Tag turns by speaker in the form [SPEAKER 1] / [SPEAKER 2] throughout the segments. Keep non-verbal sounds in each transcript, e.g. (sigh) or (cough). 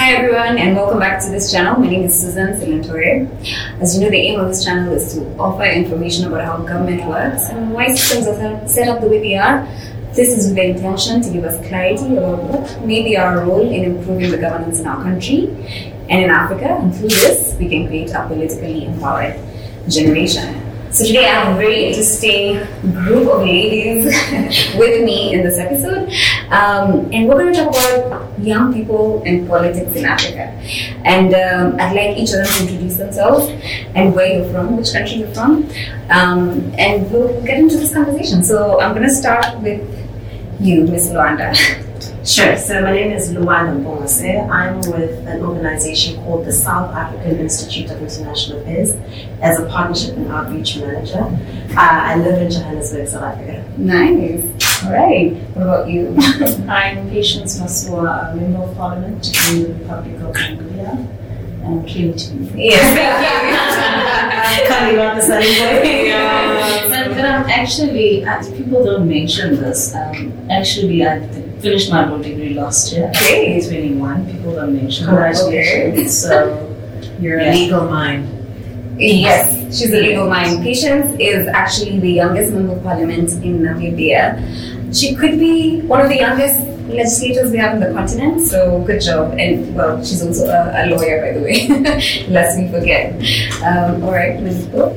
[SPEAKER 1] Hi everyone and welcome back to this channel. My name is Susan Silentore. As you know, the aim of this channel is to offer information about how government works and why systems are set up the way they are. This is with the intention to give us clarity about what may be our role in improving the governance in our country and in Africa. And through this, we can create a politically empowered generation. So today I have a very interesting group of ladies (laughs) with me in this episode. Um, and we're going to talk about young people and politics in Africa. And um, I'd like each of them to introduce themselves and where you're from, which country you're from. Um, and we'll get into this conversation. So I'm going to start with you, Miss Luanda. (laughs)
[SPEAKER 2] Sure. So my name is Luanda Mpungose. I'm with an organization called the South African Institute of International Affairs as a partnership and outreach manager. Uh, I live in Johannesburg, South Africa.
[SPEAKER 1] Nice. All right. What about you? (laughs)
[SPEAKER 3] I'm Patience Masua, a member of parliament in the Republic of Angola and came to (laughs)
[SPEAKER 1] yes. (laughs)
[SPEAKER 2] Coming on the sunny boy.
[SPEAKER 3] yeah. But, but I'm actually, uh, people don't mention this. Um, actually, I finished my law degree last year.
[SPEAKER 1] Great.
[SPEAKER 3] 21. People don't mention.
[SPEAKER 1] Congratulations.
[SPEAKER 3] So,
[SPEAKER 2] You're
[SPEAKER 3] Yeah.
[SPEAKER 2] a legal mind.
[SPEAKER 1] Yes, she's a legal mind. Patience is actually the youngest member of parliament in Namibia. She could be one of the youngest legislators we have in the continent, so good job. And well, she's also a, a lawyer, by the way, (laughs) lest we forget. Um, all right, Mandipa.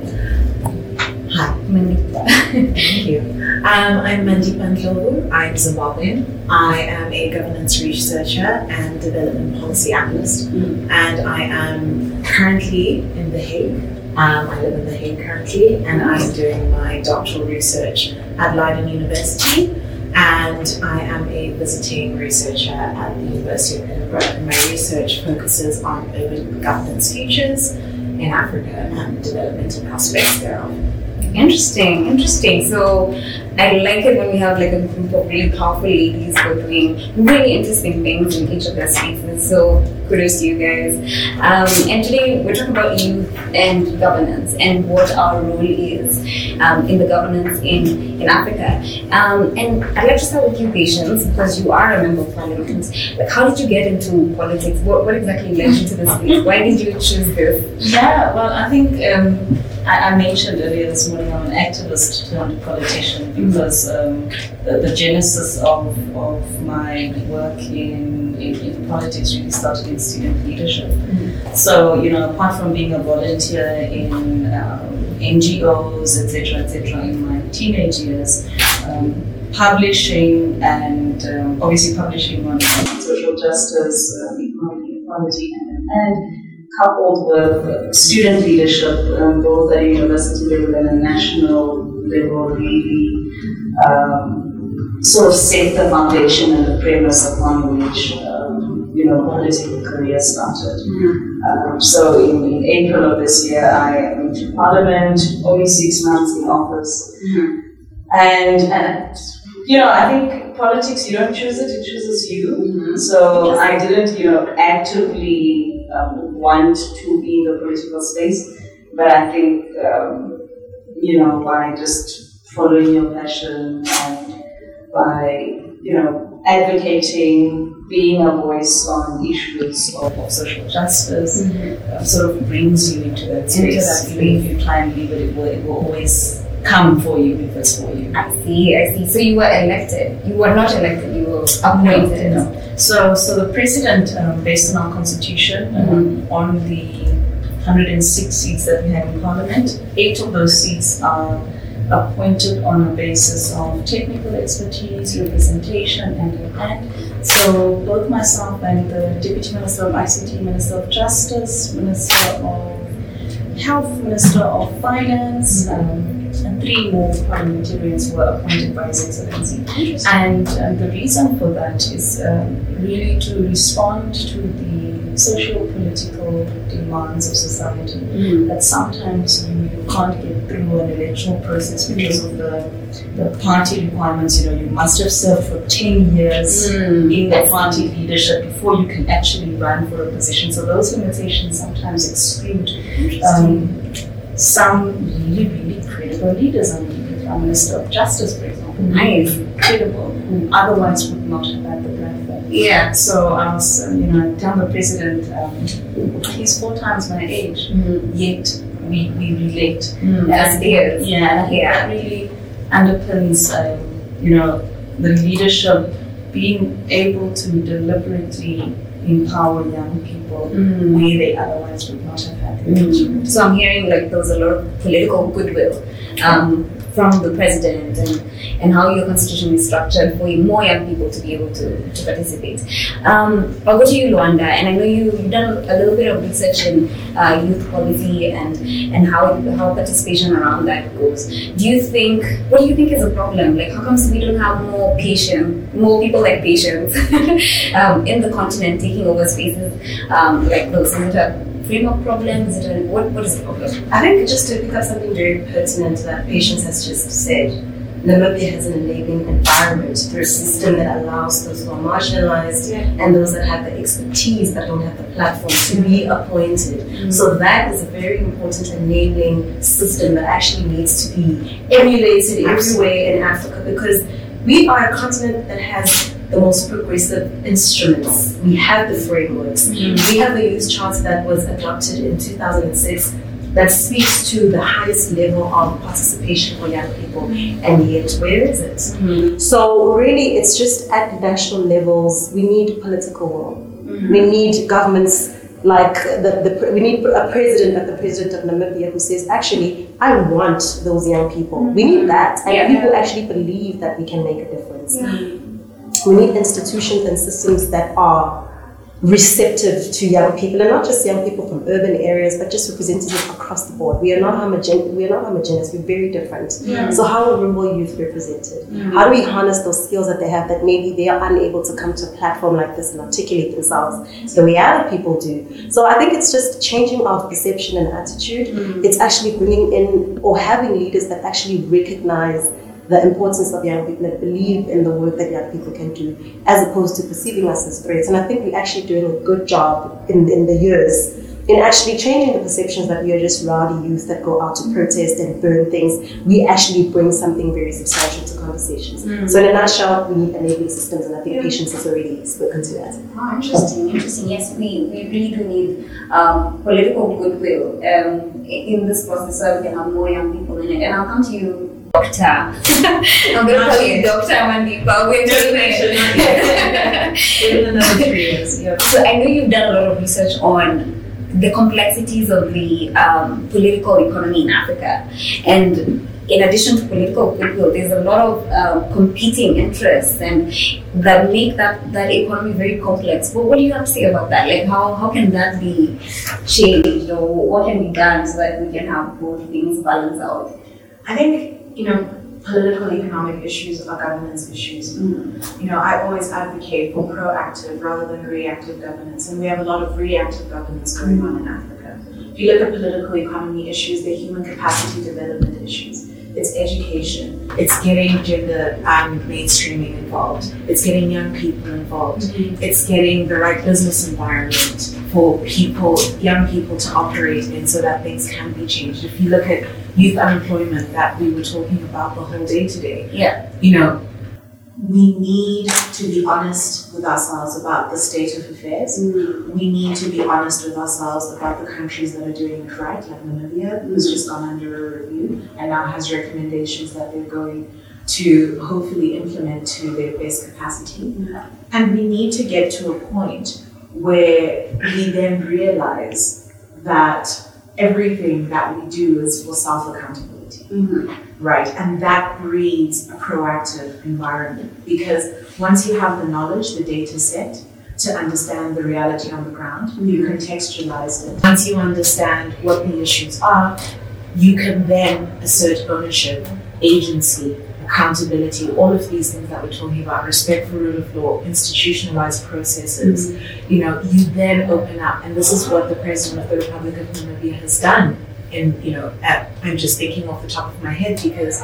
[SPEAKER 2] Hi.
[SPEAKER 1] Mandipa.
[SPEAKER 4] Thank you. Um, I'm Mandipa Ndlovu. I'm Zimbabwean. I am a governance researcher and development policy analyst,
[SPEAKER 1] Mm.
[SPEAKER 4] and I am currently in The Hague. Um, I live in The Hague currently, and I'm doing my doctoral research at Leiden University. And I am a visiting researcher at the University of Edinburgh. And my research focuses on urban governance futures in Africa and developmental aspects thereof.
[SPEAKER 1] Interesting, interesting. So I like it when we have like a group of really powerful ladies who are doing really interesting things in each of their spaces. So kudos to you guys. Um, and today we're talking about youth and governance and what our role is um, in the governance in, in Africa. Um, and I'd like to start with you, Patience, because you are a member of parliament. Like, how did you get into politics? What, what exactly led you to this space? Why did you choose this?
[SPEAKER 3] Yeah, well, I think um, I, I mentioned earlier this morning I'm an activist turned politician because um, the, the genesis of, of my work in, in, in politics really started in student leadership. So, you know, apart from being a volunteer in um, NGOs, etc., etc., in my teenage years, um, publishing and um, obviously publishing on social justice, uh, economic equality, and, and coupled with student leadership, um, both at university level and at national level, really um, sort of set the foundation and the premise upon which um, you know political career started. Um, so in, in April of this year, I went to Parliament, only six months in office, and and you know I think politics you don't choose it; it chooses you. So I didn't, you know, actively um, want to be in the political space, but I think, um, you know, by just following your passion and by, you know, advocating, being a voice on issues of, social justice, uh, sort of brings you into that
[SPEAKER 1] Into
[SPEAKER 3] space.
[SPEAKER 1] that
[SPEAKER 3] Even if you try and leave it, it will, it will always come for you if it's for you.
[SPEAKER 1] I see, I see. So you were elected. You were not elected, you were appointed.
[SPEAKER 3] No. So, so the president, um, based on our constitution, um, on the 106 seats that we have in parliament, eight of those seats are appointed on a basis of technical expertise, representation, and and so both myself and the deputy minister of ICT, minister of justice, minister of health, minister of finance. Um, and three more parliamentarians were appointed by His Excellency. And um, the reason for that is um, really to respond to the social political demands of society. That sometimes you, you can't get through an electoral process because of the, the party requirements. You know, you must have served for 10 years
[SPEAKER 1] Mm.
[SPEAKER 3] in the party leadership before you can actually run for a position. So those limitations sometimes exclude um, some really, really credible leaders. I mean, the Prime Minister of Justice, for example,
[SPEAKER 1] Nice.
[SPEAKER 3] credible, who otherwise would not have had the platform.
[SPEAKER 1] Yeah.
[SPEAKER 3] So I was, uh, you know, I tell the president, um, he's four times my age, yet we, we relate.
[SPEAKER 1] As peers.
[SPEAKER 3] Yeah, and I think
[SPEAKER 1] Yeah.
[SPEAKER 3] that really underpins, um, you know, the leadership being able to deliberately empower young people where they otherwise would not have had the opportunity.
[SPEAKER 1] So I'm hearing like there was a lot of political goodwill um, from the president and, and how your constitution is structured for more young people to be able to, to participate. Um, I'll go to you, Luanda, and I know you, you've done a little bit of research in uh, youth policy and, and how, how participation around that goes. Do you think, what do you think is a problem? Like, how comes we don't have more patient, more people like patients (laughs) um, in the continent taking over spaces um, like those? It a framework problem? Is it a, what, what is the problem?
[SPEAKER 2] I think just to pick up something very pertinent that Patience has just said, Namibia has an enabling environment through a system that allows those who are marginalized and those that have the expertise but don't have the platform to be appointed. Mm. So that is a very important enabling system that actually needs to be emulated everywhere in Africa because we are a continent that has the most progressive instruments. We have the frameworks. Mm-hmm. We have the youth charter that was adopted in 2006 that speaks to the highest level of participation for young people. And yet, where is it? Mm-hmm. So, really, it's just at national levels, we need political will. Mm-hmm. We need governments like the, the we need a president like the president of Namibia who says actually I want those young people. We need that, and
[SPEAKER 1] Yeah.
[SPEAKER 2] people actually believe that we can make a difference. We need institutions and systems that are receptive to young people, and not just young people from urban areas, but just representatives across the board. We are not homogeneous. We are not homogeneous. We're very different. So, how are rural youth represented? How do we harness those skills that they have that maybe they are unable to come to a platform like this and articulate themselves the way other people do? So, I think it's just changing our perception and attitude. Mm. It's actually bringing in or having leaders that actually recognize the importance of young people that believe in the work that young people can do, as opposed to perceiving us as threats. And I think we're actually doing a good job in, in the years in actually changing the perceptions that we are just rowdy youth that go out to protest and burn things. We actually bring something very substantial to conversations. So, in a nutshell, we need enabling systems, and I think patience has already spoken to that.
[SPEAKER 1] Oh, interesting, interesting. Yes, we, we really do need um, political goodwill um, in this process so we can have more young people in it. And I'll come to you, (laughs) Doctor. I'm going to call you Doctor Mandipa. We're doing it.
[SPEAKER 3] Even another three years. Yeah.
[SPEAKER 1] So I know you've done a lot of research on the complexities of the um, political economy in Africa, and in addition to political goodwill, there's a lot of um, competing interests and that make that, that economy very complex. But what do you have to say about that? Like how, how can that be changed, or what can be done so that we can have both things balance out?
[SPEAKER 4] I think, you know, political economic issues are governance issues. You know, I always advocate for proactive rather than reactive governance, and we have a lot of reactive governance going on in Africa. If you look at political economy issues, they're human capacity development issues. It's education. It's getting gender um, mainstreaming involved. It's getting young people involved. It's getting the right business environment for people, young people to operate in so that things can be changed. If you look at youth unemployment that we were talking about the whole day today,
[SPEAKER 1] Yeah.
[SPEAKER 4] you know, we need to be honest with ourselves about the state of affairs. Mm. We need to be honest with ourselves about the countries that are doing it right, like Namibia, who's mm. just gone under a review and now has recommendations that they're going to hopefully implement to their best capacity. Mm. And we need to get to a point where we then realize that everything that we do is for self accountability. Mm-hmm. Right, and that breeds a proactive environment because once you have the knowledge, the data set to understand the reality on the ground, you mm-hmm. contextualize it. Once you understand what the issues are, you can then assert ownership, agency, accountability, all of these things that we're talking about, respect for rule of law, institutionalized processes. Mm-hmm. You know, you then open up, and this is what the President of the Republic of Namibia has done in, you know, at, I'm just thinking off the top of my head because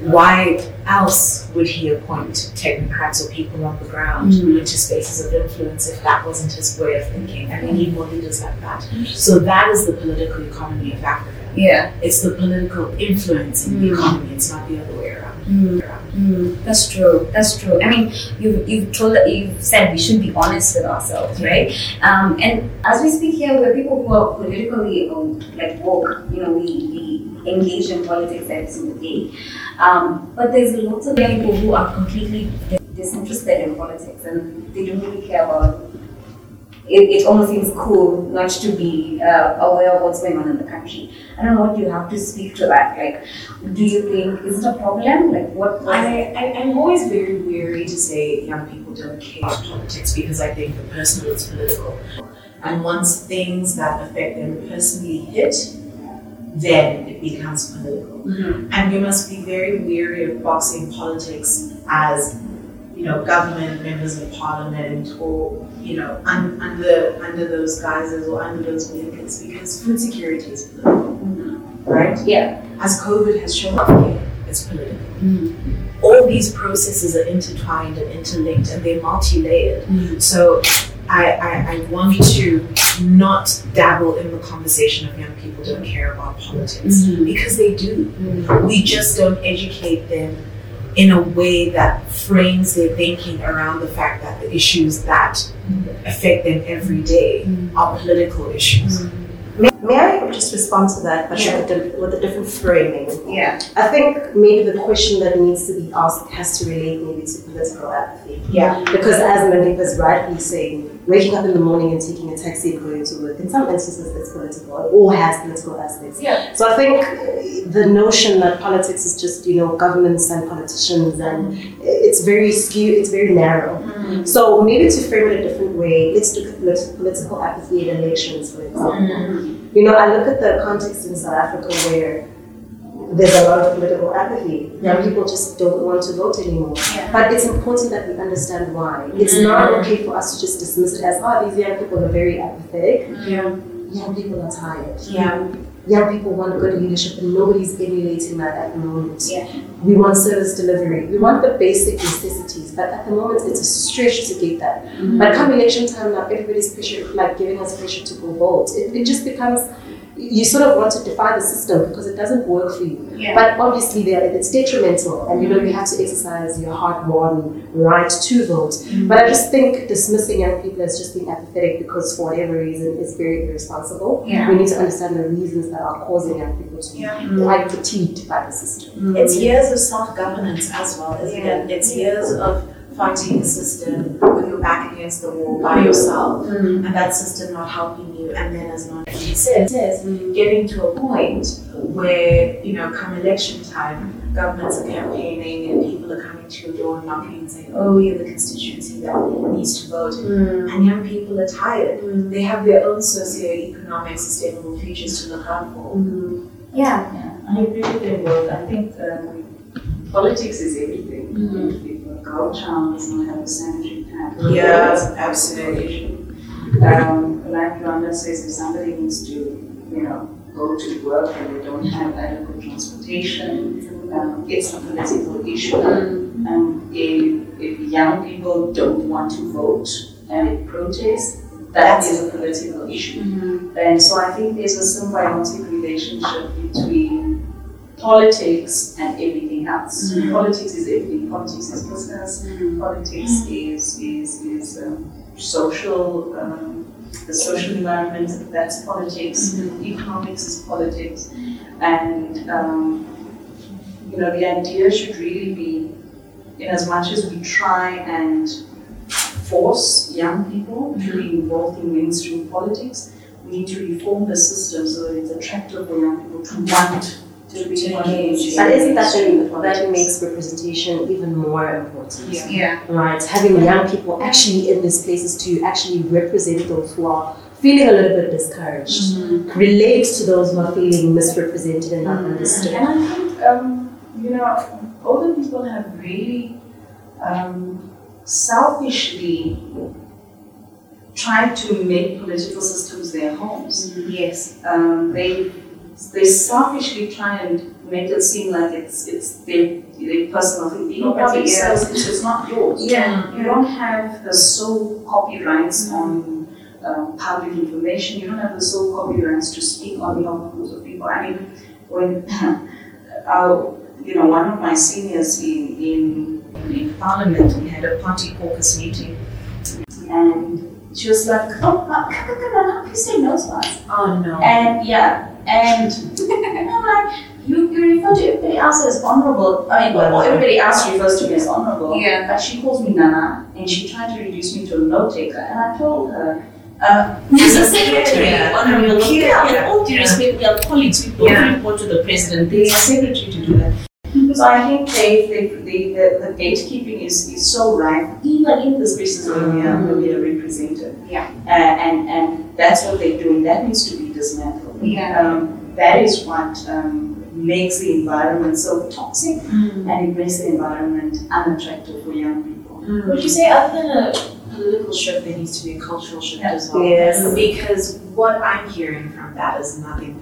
[SPEAKER 4] why else would he appoint technocrats or people on the ground mm-hmm. into spaces of influence if that wasn't his way of thinking? And we need more leaders like that. So that is the political economy of Africa.
[SPEAKER 1] Yeah.
[SPEAKER 4] It's the political influence in the mm-hmm. economy, it's not the other way around.
[SPEAKER 1] Mm, that's true. That's true. I mean, you you've told you've said we should be honest with ourselves, right? Um, and as we speak here, we're people who are politically um, like woke. You know, we, we engage in politics every single day. Um, but there's lots of people who are completely disinterested in politics and they don't really care about it, it almost seems cool not to be uh, aware of what's going on in the country. I don't know what you have to speak to that. Like, do you think is it a problem? Like, what?
[SPEAKER 4] I, I, I'm always very weary to say young people don't care about politics because I think the personal is political. And once things that affect them personally hit, then it becomes political.
[SPEAKER 1] Mm-hmm.
[SPEAKER 4] And we must be very weary of boxing politics as you know, government, members of parliament, or you know, un- under under those guises or under those blankets, because food security is political, right?
[SPEAKER 1] Yeah.
[SPEAKER 4] As COVID has shown up, it's political. Mm. All these processes are intertwined and interlinked, and they're multi-layered. Mm. So. I, I, I want to not dabble in the conversation of young people don't care about politics mm-hmm. because they do. Mm-hmm. We just don't educate them in a way that frames their thinking around the fact that the issues that affect them every day are political issues.
[SPEAKER 2] May, may I just respond to that, but
[SPEAKER 1] Yeah.
[SPEAKER 2] with, a, with a different framing?
[SPEAKER 1] Yeah.
[SPEAKER 2] I think maybe the question that needs to be asked has to relate maybe to political apathy.
[SPEAKER 1] Yeah.
[SPEAKER 2] Because as Mandipa is rightly saying, waking up in the morning and taking a taxi and going to work, in some instances it's political It all has political aspects.
[SPEAKER 1] Yeah.
[SPEAKER 2] So I think the notion that politics is just, you know, governments and politicians and it's very skewed, it's very narrow. Mm. So maybe to frame it a different way, let's look at polit- political apathy at elections, for example. Mm. You know, I look at the context in South Africa where there's a lot of political apathy. Young people just don't want to vote anymore.
[SPEAKER 1] Yeah.
[SPEAKER 2] But it's important that we understand why. It's mm. not okay for us to just dismiss it as, oh, these young people are very apathetic.
[SPEAKER 4] Yeah.
[SPEAKER 2] Young people are tired.
[SPEAKER 4] Yeah.
[SPEAKER 2] Young people want good leadership, and nobody's emulating that at the moment.
[SPEAKER 1] Yeah.
[SPEAKER 2] We want service delivery. We want the basic necessities, but at the moment it's a stretch to get that. Mm-hmm. But come election time now, everybody's pressure, like giving us pressure to go vote. It, it just becomes you sort of want to defy the system because it doesn't work for you.
[SPEAKER 1] Yeah.
[SPEAKER 2] But obviously, there it's detrimental, and you know you have to exercise your hard-won right to vote. Mm-hmm. But I just think dismissing young people as just being apathetic because for whatever reason is very irresponsible.
[SPEAKER 1] Yeah.
[SPEAKER 2] We need to understand the reasons that are causing young people to
[SPEAKER 4] Yeah.
[SPEAKER 2] be like fatigued by the system. Mm-hmm.
[SPEAKER 4] It's years of self governance as well, isn't
[SPEAKER 1] Yeah.
[SPEAKER 4] it? It's years of fighting the system with your back against the wall by yourself, mm. and that system not helping you, and then as not he says, says getting to a point where you know, come election time, governments are campaigning and people are coming to your door and knocking and saying, "Oh, you're the constituency that needs to vote," mm. and young people are tired. Mm. They have their own socio-economic sustainable futures to look out for.
[SPEAKER 1] Yeah.
[SPEAKER 3] Yeah, I agree with them both. I think um, politics is everything. Mm-hmm. If a girl child does not have a sanitary pad,
[SPEAKER 4] Yeah, absolutely.
[SPEAKER 3] Um, like Rhonda says, if somebody needs to, you know, go to work and they don't have adequate transportation, um, it's a political issue. And if, if young people don't want to vote and protest, that is a political issue. And so I think there's a symbiotic relationship between politics and everything else. Politics is everything. Politics is business. Politics is is is um, social. Um, the social environment that's politics. Economics is politics, and um, you know the idea should really be, in as much as we try and force young people to be involved in mainstream politics, we need to reform the system so that it's attractive for young people to want to be engaged.
[SPEAKER 2] But isn't that then, that makes representation even more important?
[SPEAKER 3] Yeah.
[SPEAKER 1] Yeah.
[SPEAKER 2] Right, having young people actually in these places to actually represent those who are feeling a little bit discouraged, relate to those who are feeling misrepresented and not understood.
[SPEAKER 3] And I think, um, you know, older people have really um, selfishly tried to make political systems their homes.
[SPEAKER 1] Yes.
[SPEAKER 3] Um, they they selfishly try and make it seem like it's it's their, their personal thing. Being
[SPEAKER 1] Property,
[SPEAKER 3] public
[SPEAKER 1] yeah.
[SPEAKER 3] it's not yours.
[SPEAKER 1] Yeah.
[SPEAKER 3] You don't have the sole copyrights on um, public information. You don't have the sole copyrights to speak on behalf of groups of people. I mean, when (laughs) uh, you know, one of my seniors in, in, in Parliament, we had a party caucus meeting, and she was like, oh, how, how, how, how you say no to us?
[SPEAKER 4] Oh no.
[SPEAKER 3] And yeah, and (laughs) I'm like, you, you refer to everybody else as honorable. I mean, well, everybody else refers to me as honorable.
[SPEAKER 1] Yeah.
[SPEAKER 3] But she calls me Nana, and she tried to reduce me to a note taker. And I told her, uh, (laughs) He's a secretary,
[SPEAKER 4] Yeah.
[SPEAKER 3] honorable.
[SPEAKER 4] Yeah.
[SPEAKER 3] With all due respect, we are colleagues. We both
[SPEAKER 4] Yeah.
[SPEAKER 3] report to the president. They are secretary to do that. So I think they, they, they, the, the gatekeeping is, is so right, even in the spaces where we are, where we are represented.
[SPEAKER 1] Yeah.
[SPEAKER 3] Uh, and, and that's what they're doing. That needs to be dismantled.
[SPEAKER 1] Yeah.
[SPEAKER 3] Um, that is what um, makes the environment so toxic
[SPEAKER 4] Mm.
[SPEAKER 3] and it makes the environment unattractive for young people.
[SPEAKER 4] Would you say, other than a political shift, there needs to be a cultural shift as well?
[SPEAKER 2] Yes.
[SPEAKER 4] Because what I'm hearing from that is nothing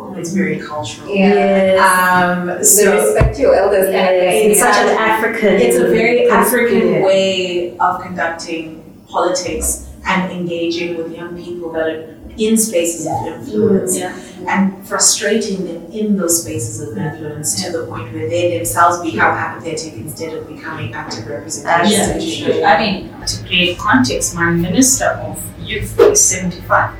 [SPEAKER 4] political. It's very cultural.
[SPEAKER 1] Yeah.
[SPEAKER 4] Um,
[SPEAKER 1] The
[SPEAKER 4] so
[SPEAKER 1] respect your elders kind of thing.
[SPEAKER 2] It's such an African.
[SPEAKER 4] it's a very African
[SPEAKER 2] Yeah.
[SPEAKER 4] way of conducting politics and engaging with young people that are in spaces of influence
[SPEAKER 3] Yeah.
[SPEAKER 4] and frustrating them in those spaces of influence to the point where they themselves become apathetic instead of becoming active representation.
[SPEAKER 3] Yeah. I mean, to create context, my minister of youth is 75.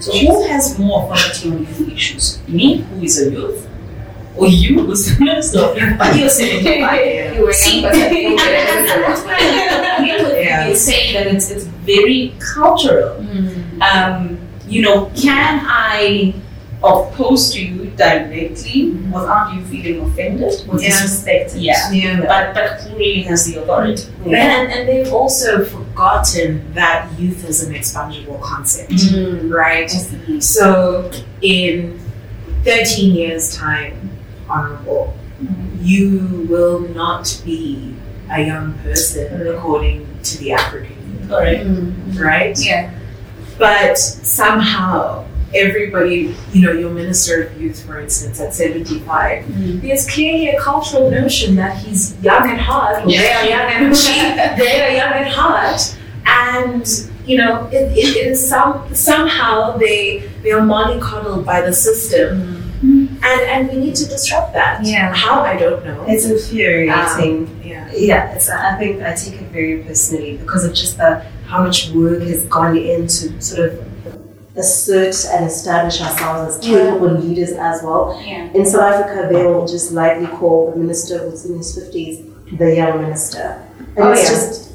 [SPEAKER 3] So who has more authority on youth issues? Me, who is a youth, or you, who's the minister of youth, but you're 75?
[SPEAKER 1] You were a
[SPEAKER 3] See,
[SPEAKER 1] young
[SPEAKER 3] and
[SPEAKER 1] person.
[SPEAKER 3] that's what I agree with
[SPEAKER 4] Yeah.
[SPEAKER 3] you in saying that it's, it's very cultural. Um, you know, can I oppose to you directly without you feeling offended or
[SPEAKER 4] Yeah.
[SPEAKER 3] disrespected? Yeah.
[SPEAKER 4] Yeah.
[SPEAKER 3] But, but who really has the authority?
[SPEAKER 4] And, and they've also forgotten that youth is an expungible concept, mm-hmm. right? So, in 13 years' time, Honorable, mm-hmm. you will not be a young person according to the African
[SPEAKER 3] Correct.
[SPEAKER 4] right? Mm-hmm.
[SPEAKER 1] Yeah.
[SPEAKER 4] But somehow, everybody, you know, your Minister of Youth, for instance, at 75, mm-hmm. there's clearly a cultural notion that he's young at heart, or they are young at she, they are young at heart, and you know, it, it, it is some somehow they they are mollycoddled by the system, mm-hmm. and and we need to disrupt that.
[SPEAKER 1] Yeah.
[SPEAKER 4] How I don't know.
[SPEAKER 2] It's infuriating.
[SPEAKER 4] Um, yeah.
[SPEAKER 2] yeah, it's, I think I take it very personally because of just the how much work has gone into sort of assert and establish ourselves as capable leaders as well.
[SPEAKER 1] Yeah.
[SPEAKER 2] In South Africa, they will just lightly call the minister who's in his fifties the young minister, and
[SPEAKER 1] Oh,
[SPEAKER 2] it's
[SPEAKER 1] yeah.
[SPEAKER 2] just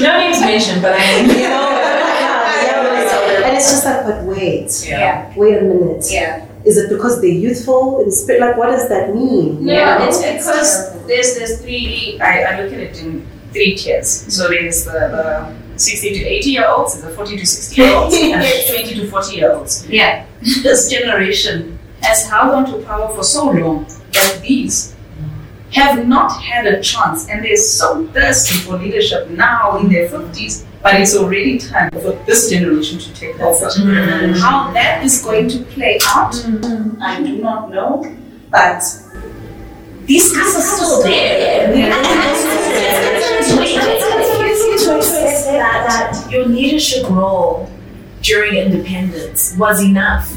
[SPEAKER 4] No names mentioned, but I (laughs) mean,
[SPEAKER 2] you know, yeah, the young minister. and it's just like, but wait,
[SPEAKER 1] Yeah.
[SPEAKER 2] wait a minute.
[SPEAKER 1] Yeah.
[SPEAKER 2] Is it because they're youthful in spirit? Like, what does that mean?
[SPEAKER 3] No,
[SPEAKER 1] Yeah.
[SPEAKER 3] it's because there's there's three. I, I look at it in three tiers. So there's the, the 60 to 80 year olds, there's the 40 to 60 year olds, (laughs) and the 20 to 40 year olds.
[SPEAKER 1] Yeah. (laughs)
[SPEAKER 3] This generation has held on to power for so long that these have not had a chance, and they're so thirsty for leadership now in their 50s. But it's already time for this generation to take over. How that is going to play out, I do not know. But these guys are still there. (laughs)
[SPEAKER 4] that, that your leadership role during independence was enough.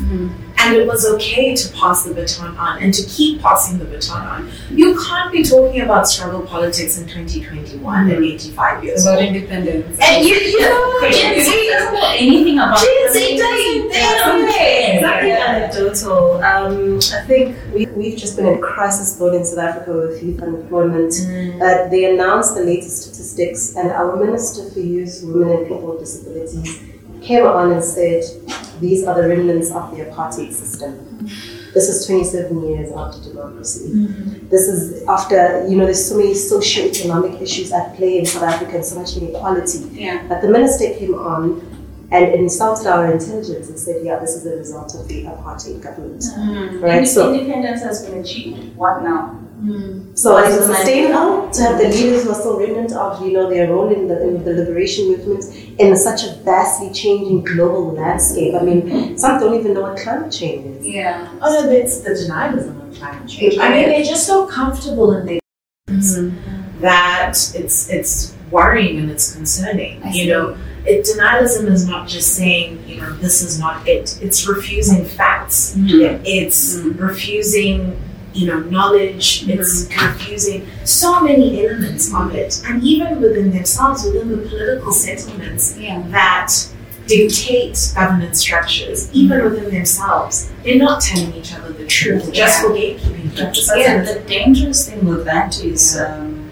[SPEAKER 4] And it was okay to pass the baton on and to keep passing the baton on. You can't be talking about struggle politics in 2021 and 85 years
[SPEAKER 1] About
[SPEAKER 4] old.
[SPEAKER 1] independence.
[SPEAKER 4] And you, you know, (laughs)
[SPEAKER 3] Gen Z doesn't know anything about
[SPEAKER 4] Gen Z doesn't
[SPEAKER 3] They don't care.
[SPEAKER 2] Something anecdotal. Um, I think we, we've just been in crisis mode in South Africa with youth unemployment. Uh, they announced the latest statistics, and our Minister for Youth, Women, and People with Disabilities came on and said, These are the remnants of the apartheid system. This is 27 years after democracy. Mm-hmm. This is after, you know, there's so many socio-economic issues at play in South Africa and so much inequality.
[SPEAKER 1] Yeah.
[SPEAKER 2] But the minister came on and insulted our intelligence and said, yeah, this is the result of the apartheid government. Mm-hmm. Right? So,
[SPEAKER 3] independence has been achieved. What now?
[SPEAKER 2] So is it sustainable to have the leaders who are still remnant of, you know, their role in the, in the liberation movement in such a vastly changing global landscape? I mean, some don't even know what climate change is.
[SPEAKER 1] Yeah.
[SPEAKER 4] Oh no, it's the denialism of climate change. I mean, they're just so comfortable in their mm-hmm. that it's it's worrying and it's concerning.
[SPEAKER 1] I
[SPEAKER 4] you
[SPEAKER 1] see.
[SPEAKER 4] know, it, denialism is not just saying you know this is not it. It's refusing facts. Mm-hmm. It's mm-hmm. refusing you know, knowledge. It's confusing. So many elements of it, and even within themselves, within the political settlements
[SPEAKER 1] Yeah.
[SPEAKER 4] that dictate governance structures, even within themselves, they're not telling each other the truth just for gatekeeping purposes.
[SPEAKER 3] So the dangerous thing with that is um,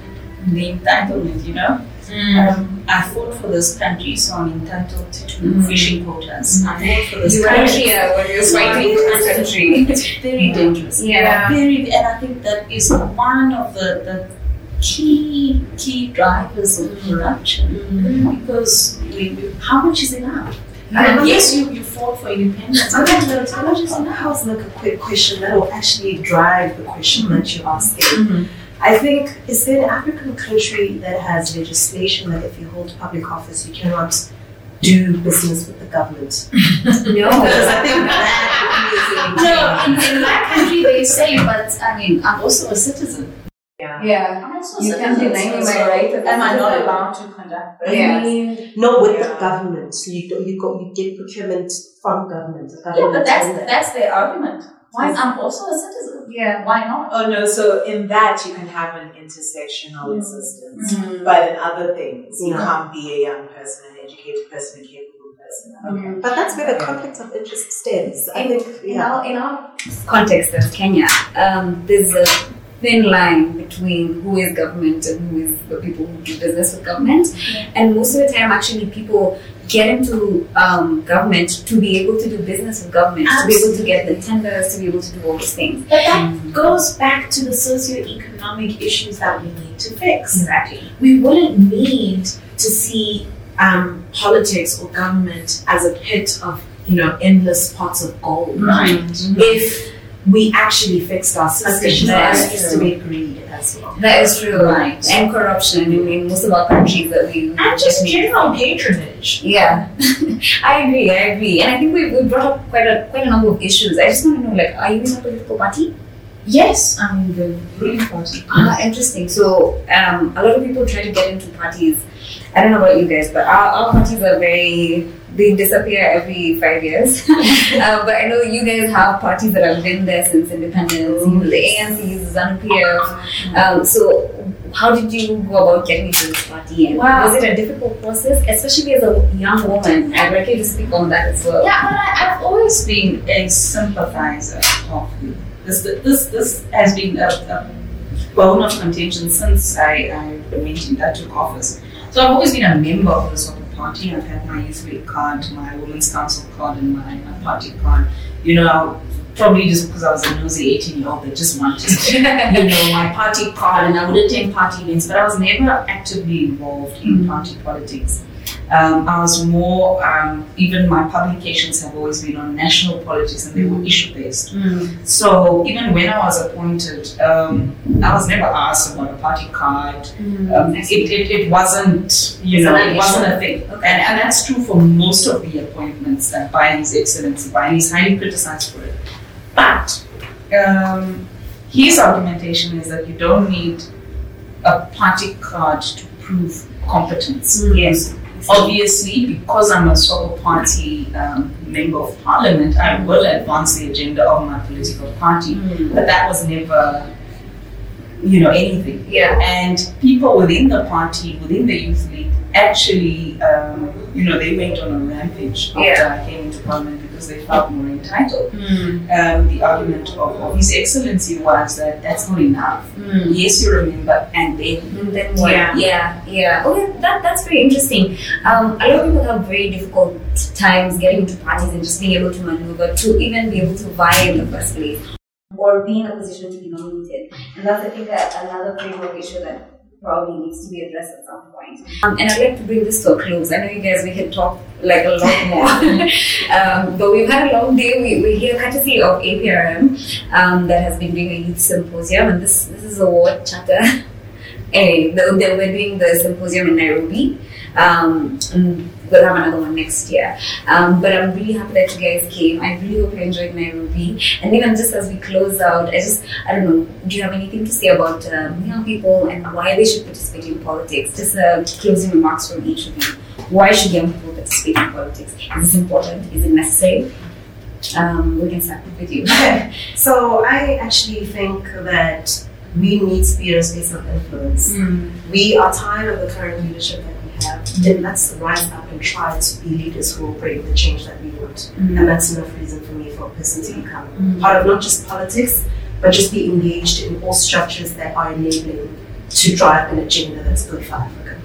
[SPEAKER 3] the entitlement, you know? Um, I fought for this country, so I'm entitled to
[SPEAKER 1] Mm.
[SPEAKER 3] fishing quotas. I fought for this
[SPEAKER 1] You were
[SPEAKER 3] country.
[SPEAKER 1] here when you were fighting for the country. (laughs)
[SPEAKER 3] It's very dangerous.
[SPEAKER 1] Yeah.
[SPEAKER 3] Very, and I think that is one of the, the key key drivers of corruption because we, we, how much is enough?
[SPEAKER 2] Yeah.
[SPEAKER 3] And yes, you, you fought for independence.
[SPEAKER 2] I'm going to
[SPEAKER 3] how much is
[SPEAKER 2] that was like a quick question that will actually drive the question that you're asking.
[SPEAKER 1] Mhm.
[SPEAKER 2] I think, is there an African country that has legislation that if you hold public office, you cannot do business with the government? (laughs)
[SPEAKER 1] No.
[SPEAKER 2] Because I think that would be a
[SPEAKER 3] No, in, in my country they say, but I mean, I'm also a citizen.
[SPEAKER 1] Yeah. yeah.
[SPEAKER 3] I'm also a
[SPEAKER 1] You can't
[SPEAKER 3] citizen.
[SPEAKER 1] deny me my right
[SPEAKER 3] Am I not allowed to conduct
[SPEAKER 1] Yeah.
[SPEAKER 3] business?
[SPEAKER 2] Not with the government. So you go, you go, you get procurement from government. The
[SPEAKER 3] Yeah,
[SPEAKER 2] government
[SPEAKER 3] but that's
[SPEAKER 2] owns that.
[SPEAKER 3] that's their argument. Why I'm also a citizen?
[SPEAKER 1] Yeah.
[SPEAKER 3] Why not?
[SPEAKER 4] Oh no, so in that you can have an intersectional
[SPEAKER 2] Mm.
[SPEAKER 4] existence.
[SPEAKER 1] Mhm.
[SPEAKER 4] But in other things, you can't be a young person, an educated person, a capable person.
[SPEAKER 1] Okay.
[SPEAKER 2] But that's where the conflict of interest stems. I
[SPEAKER 1] In-
[SPEAKER 2] think,
[SPEAKER 1] In
[SPEAKER 2] yeah.
[SPEAKER 1] our, in our context of Kenya, um, there's a thin line between who is government and who is the people who do business with government. And most of the time, actually, people get into um, government to be able to do business with government, to be able to get the tenders, to be able to do all these things.
[SPEAKER 4] But that goes back to the socioeconomic issues that we need to fix.
[SPEAKER 1] Exactly.
[SPEAKER 4] We wouldn't need to see um, politics or government as a pit of you know endless pots of gold.
[SPEAKER 3] Right.
[SPEAKER 4] If we actually fixed our systems,
[SPEAKER 2] There
[SPEAKER 1] is
[SPEAKER 2] to be greed as well.
[SPEAKER 1] That is true.
[SPEAKER 3] Right.
[SPEAKER 1] And corruption in, in most of our countries that we
[SPEAKER 4] and just general patronage.
[SPEAKER 1] Yeah, (laughs) I agree. I agree, and I think we, we brought up quite a quite a number of issues. I just want to know, like, are you in a political party?
[SPEAKER 3] Yes, I'm in the ruling party.
[SPEAKER 1] Ah, interesting. So, um, a lot of people try to get into parties. I don't know about you guys, but our, our parties are very they disappear every five years. (laughs) uh, but I know you guys have parties that have been there since independence. Know, the ANC is ZANU-PF. Um, so, how did you go about getting into this party? And
[SPEAKER 3] Wow.
[SPEAKER 1] was it a difficult process, especially as a young woman? I'd like you to speak on that as well.
[SPEAKER 3] Yeah, but I, I've always been a sympathizer of you. This, this, this has been a, a bone of contention since I, I went in, I took office. So I've always been a member of of party. I've had my youth card, my women's council card, and my, my party card. You know, probably just because I was a nosy 18 year old that just wanted, (laughs) you know, my party card, and I would attend party events, but I was never actively involved in mm. party politics. Um, I was more, um, even my publications have always been on national politics and they were issue based.
[SPEAKER 1] Mm.
[SPEAKER 3] So even when I was appointed, um, I was never asked about a party card. Um, it, it, it wasn't, you know, it wasn't a thing. And, and that's true for most of the appointments that is Excellency. Biden is highly criticized for it. But um, his argumentation is that you don't need a party card to prove competence.
[SPEAKER 1] Yes.
[SPEAKER 3] Obviously, because I'm a sort party um, member of parliament, I will advance the agenda of my political party.
[SPEAKER 1] Mm.
[SPEAKER 3] But that was never, you know, anything.
[SPEAKER 1] Yeah.
[SPEAKER 3] And people within the party, within the youth league, actually, um, you know, they went on a rampage after
[SPEAKER 1] Yeah.
[SPEAKER 3] I came into parliament because they felt more entitled.
[SPEAKER 1] Mm.
[SPEAKER 3] Um, the argument of, of His Excellency was that that's not enough.
[SPEAKER 1] Mm.
[SPEAKER 3] Yes, you remember, and then
[SPEAKER 1] And then what?
[SPEAKER 4] Yeah.
[SPEAKER 1] yeah, yeah. Okay, that, that's very interesting. Um, a lot of people have very difficult times getting into parties and just being able to maneuver to even be able to vie in the first place or be in a position to be nominated. And that's, I think, a, another framework issue that probably needs to be addressed at some point. Um, and I'd like to bring this to a close. I know you guys, we can talk like a lot more. (laughs) um, but we've had a long day. We, we're here courtesy of APRM um, that has been doing a youth symposium. And this, this is a ward chatter. (laughs) Anyway, the, the, we're doing the symposium in Nairobi. Um, and we'll have another one next year. Um, but I'm really happy that you guys came. I really hope you enjoyed my Nairobi. And even just as we close out, I just, I don't know, do you have anything to say about um, young people and why they should participate in politics? Just uh, closing remarks from each of you. Why should young people participate in politics? Is this important? Is it necessary? Um, we can start with you.
[SPEAKER 2] Okay. (laughs) So I actually think that we need to be in a space of influence.
[SPEAKER 1] Mm.
[SPEAKER 2] We are tired of the current leadership have. Then let's rise up and try to be leaders who will bring the change that we want.
[SPEAKER 1] Mm.
[SPEAKER 2] And that's enough reason for me for a person to become
[SPEAKER 1] Mm.
[SPEAKER 2] part of not just politics, but just be engaged in all structures that are enabling to drive an agenda that's good for Africa.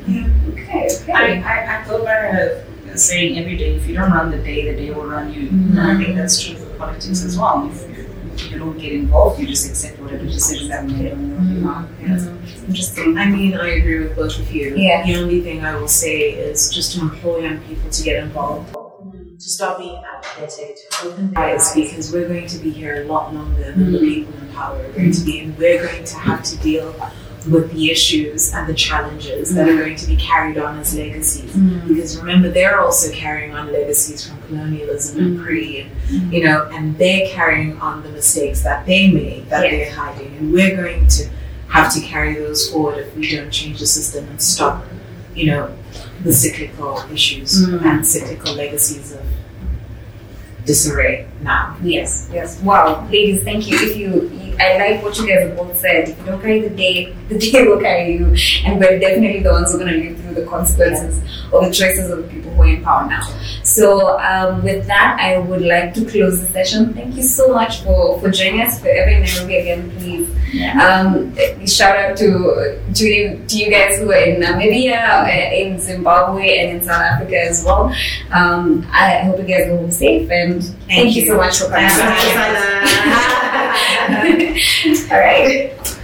[SPEAKER 1] Okay, okay.
[SPEAKER 3] I, I, I go by a saying every day, if you don't run the day, the day will run you.
[SPEAKER 1] Mhm.
[SPEAKER 3] And I think that's true for politics as well. If, if, if you don't get involved, you just accept whatever decisions that made on your. Yes.
[SPEAKER 1] Interesting.
[SPEAKER 4] I mean, I agree with both of you.
[SPEAKER 1] Yeah.
[SPEAKER 4] The only thing I will say is just to implore young people to get involved. To stop being apathetic, to open their eyes, because we're going to be here a lot longer than the mm-hmm. people in power are going to be, and we're going to have to deal with the issues and the challenges that are going to be carried on as legacies.
[SPEAKER 1] Mm.
[SPEAKER 4] Because remember, they're also carrying on legacies from colonialism and pre, and you know, and they're carrying on the mistakes that they made that
[SPEAKER 1] Yes.
[SPEAKER 4] they're hiding, and we're going to have to carry those forward if we don't change the system and stop, you know, the cyclical issues
[SPEAKER 1] Mm.
[SPEAKER 4] and cyclical legacies of disarray now.
[SPEAKER 1] Yes, yes. Wow, ladies, thank you. If you, I like what you guys have both said. If you don't carry the day, the day will carry you, and we're definitely the ones who are going to live through the consequences of the choices of the people who are in power now. So, um, with that, I would like to close the session. Thank you so much for for joining us. For every Nairobi again, please. Um, shout out to to you, to you guys who are in Namibia, uh, in Zimbabwe, and in South Africa as well. Um, I hope you guys are home safe, and thank, you. so much for coming. (laughs) All right.